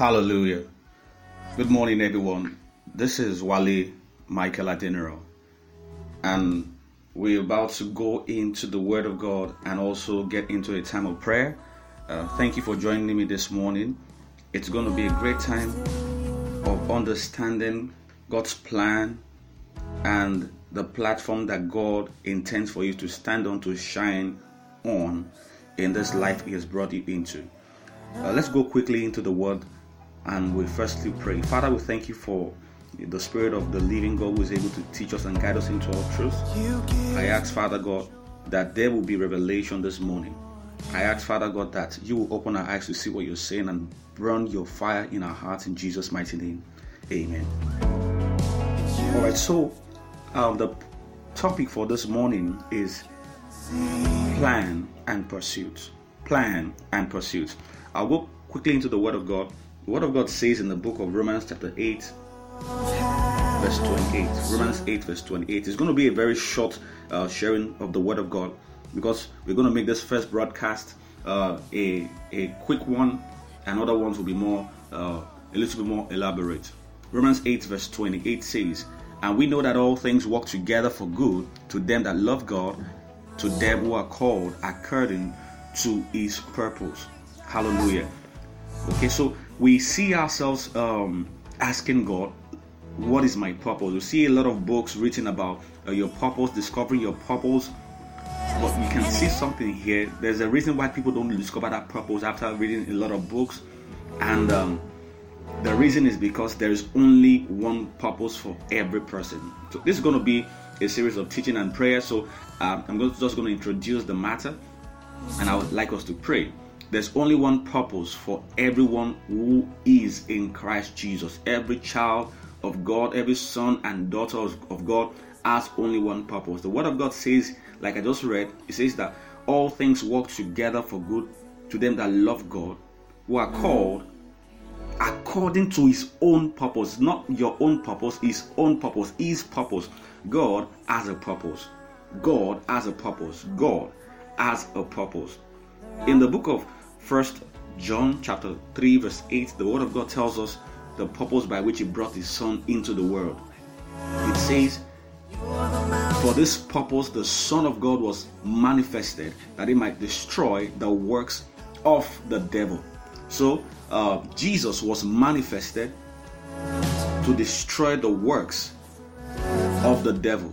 Hallelujah. Good morning, everyone. This is Wale Michael Adenero, and we're about to go into the Word of God and also get into a time of prayer. Uh, thank you for joining me this morning. It's going to be a great time of understanding God's plan and the platform that God intends for you to stand on to shine on in this life He has brought you into. Uh, let's go quickly into the Word and we firstly pray. Father, we thank you for the Spirit of the living God who is able to teach us and guide us into all truth. I ask, Father God, that there will be revelation this morning. I ask, Father God, that you will open our eyes to see what you're saying and burn your fire in our hearts in Jesus' mighty name. Amen. All right, so um, the topic for this morning is plan and pursuit. Plan and pursuit. I'll go quickly into the Word of God. The Word of God says in the book of Romans, chapter 8, verse 28. Romans 8, verse 28. It's going to be a very short uh, sharing of the Word of God because we're going to make this first broadcast uh, a, a quick one, and other ones will be more, uh, a little bit more elaborate. Romans 8, verse 28 says, And we know that all things work together for good to them that love God, to them who are called according to his purpose. Hallelujah. Okay, so we see ourselves um, asking God, What is my purpose? We see a lot of books written about uh, your purpose, discovering your purpose. But you can see something here. There's a reason why people don't discover that purpose after reading a lot of books. And um, the reason is because there is only one purpose for every person. So this is going to be a series of teaching and prayer. So um, I'm just going to introduce the matter, and I would like us to pray. There's only one purpose for everyone who is in Christ Jesus. Every child of God, every son and daughter of God has only one purpose. The Word of God says, like I just read, it says that all things work together for good to them that love God, who are called according to his own purpose, not your own purpose, his own purpose, his purpose. God has a purpose. God has a purpose. God has a purpose. In the book of First John chapter 3 verse 8, the word of God tells us the purpose by which he brought his son into the world. It says, For this purpose the Son of God was manifested that he might destroy the works of the devil. So uh, Jesus was manifested to destroy the works of the devil.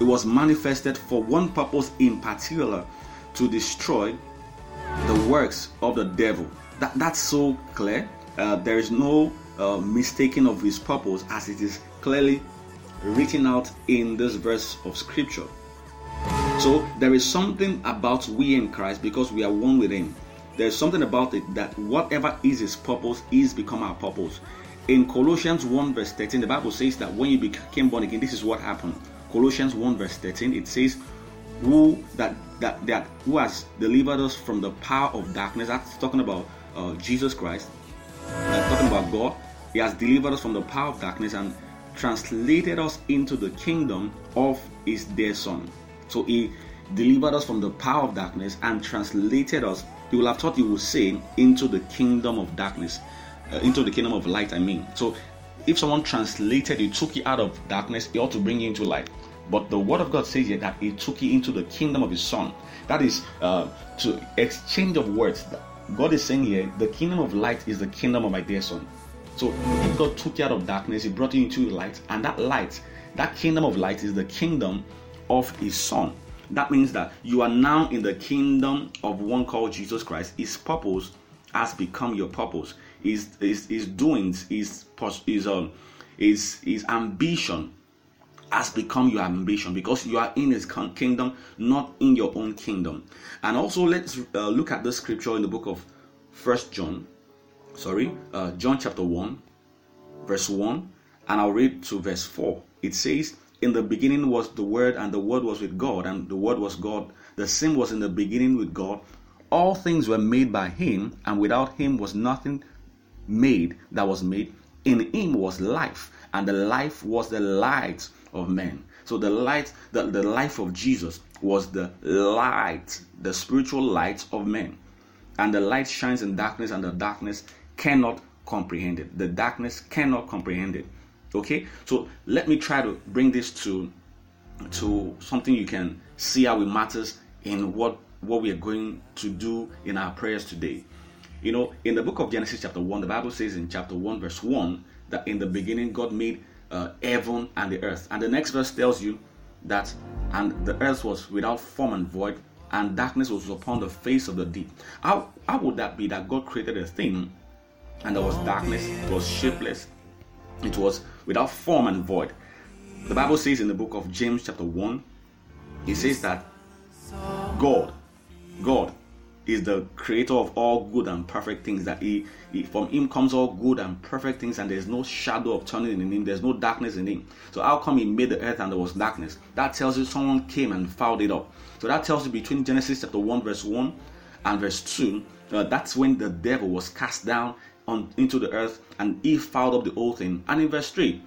It was manifested for one purpose in particular to destroy works of the devil. That, that's so clear. Uh, there is no uh, mistaking of his purpose as it is clearly written out in this verse of scripture. So there is something about we in Christ because we are one with Him. There's something about it that whatever is His purpose is become our purpose. In Colossians 1 verse 13, the Bible says that when you became born again, this is what happened. Colossians 1 verse 13, it says, "Who that that that who has delivered us from the power of darkness." That's talking about uh, Jesus Christ. Talking about God. He has delivered us from the power of darkness and translated us into the kingdom of His dear Son. So He delivered us from the power of darkness and translated us. You will have thought He would say into the kingdom of darkness, uh, into the kingdom of light. I mean, so if someone translated, you took you out of darkness, He ought to bring you into light. But the Word of God says here that He took you into the kingdom of His Son. That is uh, to exchange of words. God is saying here, the kingdom of light is the kingdom of my dear son. So if God took you out of darkness, He brought you into light, and that light, that kingdom of light, is the kingdom of His Son. That means that you are now in the kingdom of one called Jesus Christ. His purpose has become your purpose. His his, his doings, his his um his his ambition has become your ambition because you are in his kingdom, not in your own kingdom. And also, let's uh, look at the scripture in the book of First John, sorry, uh, John chapter 1, verse 1, and I'll read to verse 4. It says, In the beginning was the Word, and the Word was with God, and the Word was God. The same was in the beginning with God. All things were made by Him, and without Him was nothing made that was made. In Him was life, and the life was the light of men. So the light, the, the life of Jesus was the light, the spiritual light of men. And the light shines in darkness, and the darkness cannot comprehend it. The darkness cannot comprehend it. Okay, so let me try to bring this to to something you can see how it matters in what what we are going to do in our prayers today. You know, in the book of Genesis, chapter 1, the Bible says in chapter 1, verse 1, that in the beginning God made uh, heaven and the earth. And the next verse tells you that, and the earth was without form and void, and darkness was upon the face of the deep. How, how would that be that God created a thing and there was darkness, it was shapeless, it was without form and void? The Bible says in the book of James, chapter 1, it says that God, God is the creator of all good and perfect things that he, he, from him comes all good and perfect things and there's no shadow of turning in him there's no darkness in him. So how come he made the earth and there was darkness? That tells you someone came and fouled it up. So that tells you between genesis chapter 1 verse 1 and verse 2 uh, that's when the devil was cast down on into the earth and he fouled up the whole thing. And in verse 3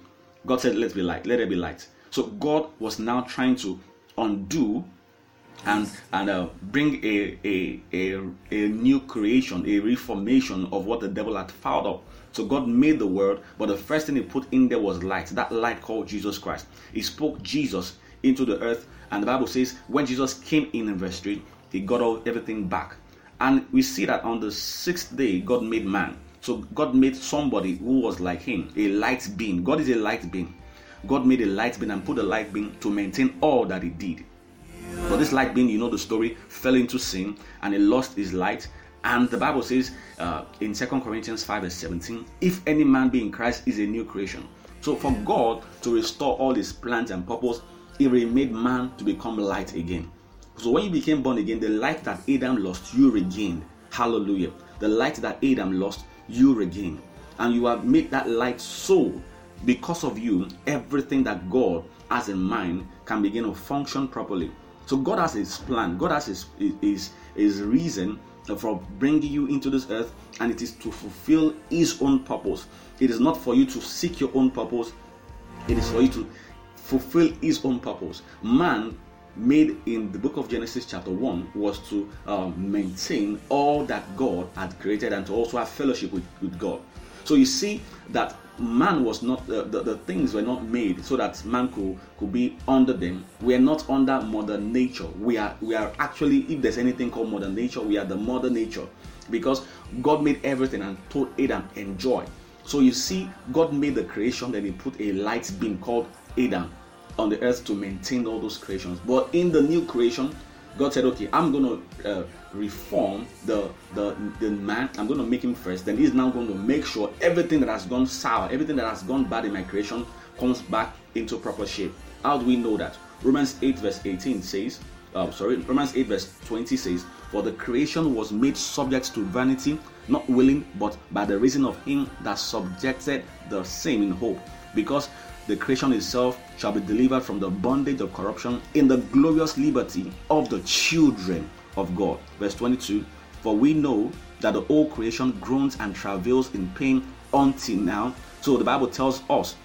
god said let there be light let there be light. So god was now trying to undo and and uh, bring a, a a a new creation, a reformation of what the devil had fouled up. So God made the world, but the first thing He put in there was light. That light called Jesus Christ. He spoke Jesus into the earth, and the Bible says when Jesus came in in verse three, He got all everything back. And we see that on the sixth day, God made man. So God made somebody who was like Him, a light being. God is a light being. God made a light being and put a light being to maintain all that He did. But this light being, you know the story, fell into sin and he lost his light. And the Bible says uh, in 2 Corinthians 5 verse 17, if any man be in Christ is a new creation. So for God to restore all his plans and purpose, he remade man to become light again. So when you became born again, the light that Adam lost, you regained. Hallelujah. The light that Adam lost, you regained. And you have made that light so because of you, everything that God has in mind can begin to function properly. So God has His plan. God has His His, his reason for bringing you into this earth, and it is to fulfill His own purpose. It is not for you to seek your own purpose. It is for you to fulfill His own purpose. Man made in the book of Genesis, chapter 1, was to um, maintain all that God had created and to also have fellowship with, with God. So you see that man was not uh, the, the things were not made so that man could could be under them. We are not under mother nature. We are we are actually if there's anything called mother nature we are the mother nature because god made everything and told adam enjoy. So you see god made the creation then he put a light beam called adam on the earth to maintain all those creations. But in the new creation god said okay i'm going to uh, reform the, the the man. I'm going to make him first. Then he's now going to make sure everything that has gone sour everything that has gone bad in my creation comes back into proper shape. How do we know that? Romans 8 verse 18 says uh, sorry romans 8 verse 20 says for the creation was made subject to vanity not willing but by the reason of him that subjected the same in hope. Because the creation itself shall be delivered from the bondage of corruption in the glorious liberty of the children of God. Verse 22 For we know that the whole creation groans and travails in pain until now. So the Bible tells us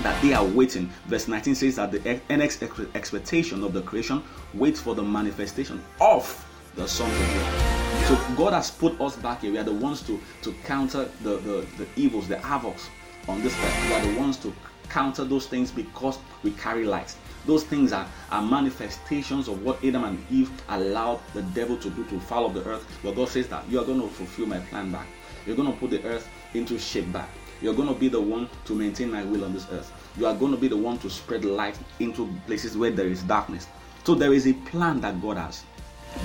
that they are waiting. Verse 19 says that the next expectation of the creation waits for the manifestation of the Son of God. So God has put us back here. We are the ones to, to counter the, the, the evils, the havocs on this earth. We are the ones to counter those things because we carry light. Those things are, are manifestations of what Adam and Eve allowed the devil to do to fall the earth. But God says that you are going to fulfill my plan back. You're going to put the earth into shape back. You're going to be the one to maintain my will on this earth. You are going to be the one to spread light into places where there is darkness. So there is a plan that God has.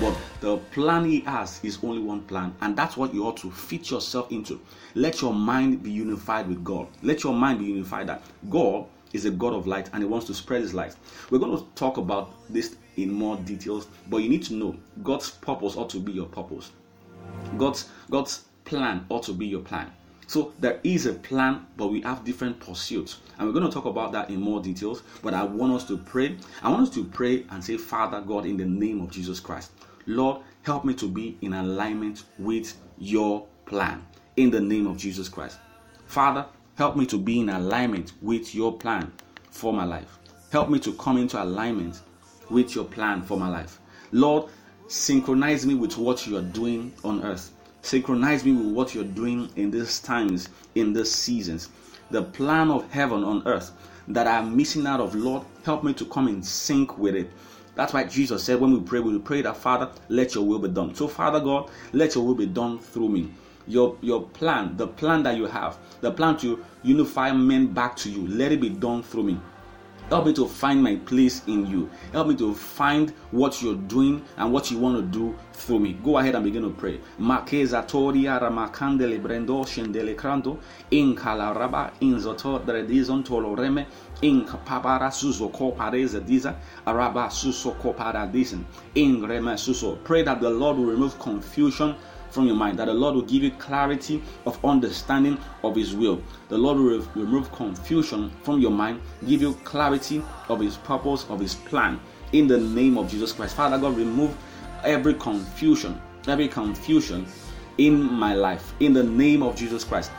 But the plan he has is only one plan, and that's what you ought to fit yourself into. Let your mind be unified with God. Let your mind be unified that God is a God of light and he wants to spread his light. We're going to talk about this in more details, but you need to know God's purpose ought to be your purpose. God's God's plan ought to be your plan. So there is a plan, but we have different pursuits. And we're going to talk about that in more details. But I want us to pray. I want us to pray and say, Father God, in the name of Jesus Christ, Lord, help me to be in alignment with your plan. In the name of Jesus Christ. Father, help me to be in alignment with your plan for my life. Help me to come into alignment with your plan for my life. Lord, synchronize me with what you are doing on earth. Synchronize me with what you're doing in these times, in these seasons. The plan of heaven on earth that I'm missing out of, Lord, help me to come in sync with it. That's why Jesus said when we pray, we pray that Father, let your will be done. So, Father God, let your will be done through me. Your your plan, the plan that you have, the plan to unify men back to you, let it be done through me. Help me to find my place in you. Help me to find what you're doing and what you want to do through me. Go ahead and begin to pray. Makeza toria ramakandele brendo shendele in kalaraba in zoto dredizon toloreme in kapabara suso ko pareza diza araba suso ko paradisen in reme suso. Pray that the Lord will remove confusion from your mind, that the Lord will give you clarity of understanding of His will. The Lord will re- remove confusion from your mind, give you clarity of His purpose, of His plan. In the name of Jesus Christ. Father God, remove every confusion, every confusion in my life. In the name of Jesus Christ.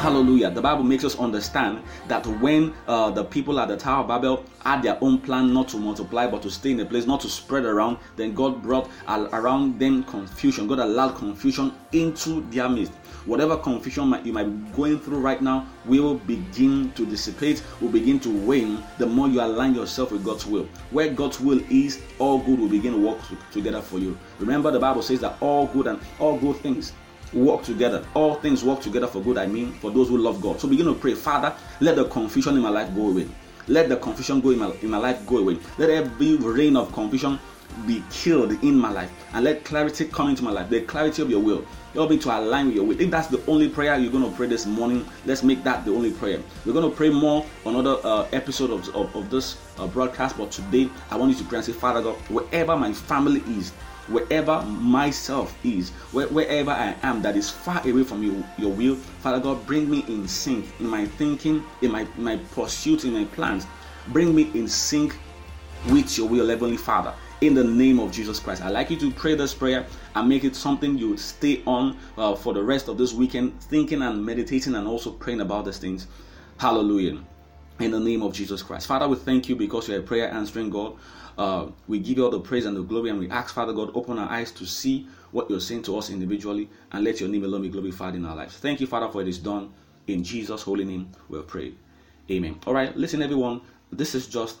Hallelujah. The Bible makes us understand that when uh, the people at the Tower of Babel had their own plan not to multiply but to stay in a place, not to spread around, then God brought al- around them confusion. God allowed confusion into their midst. Whatever confusion might, you might be going through right now will begin to dissipate, will begin to wane the more you align yourself with God's will. Where God's will is, all good will begin to work together for you. Remember, the Bible says that all good and all good things work together. All things work together for good, I mean, for those who love God. So begin to pray, Father, let the confusion in my life go away. Let the confusion go in my, in my life go away. Let every reign of confusion be killed in my life. And let clarity come into my life. The clarity of your will. Help me to align with your will. If that's the only prayer you're going to pray this morning, let's make that the only prayer. We're going to pray more on other uh, episode of, of, of this uh, broadcast. But today, I want you to pray and say, Father God, wherever my family is, wherever myself is, where, wherever I am that is far away from you, your will, Father God, bring me in sync in my thinking, in my, my pursuit, in my plans. Bring me in sync with your will, Heavenly Father. In the name of Jesus Christ, I'd like you to pray this prayer and make it something you stay on uh, for the rest of this weekend, thinking and meditating and also praying about these things. Hallelujah in the name of Jesus Christ. Father, we thank you because you're a prayer answering God. Uh, we give you all the praise and the glory, and we ask, Father God, open our eyes to see what you're saying to us individually, and let your name alone be glorified in our lives. Thank you, Father, for it is done. In Jesus' holy name, we pray. Amen. All right, listen, everyone. This is just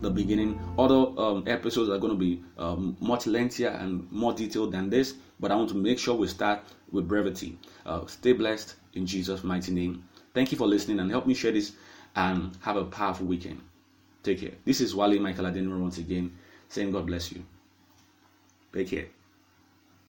the beginning. Other um, episodes are going to be um, much lengthier and more detailed than this, but I want to make sure we start with brevity. Uh, stay blessed in Jesus' mighty name. Thank you for listening and help me share this and have a powerful weekend. Take care. This is Wally Michael Adenro once again saying God bless you. Take care.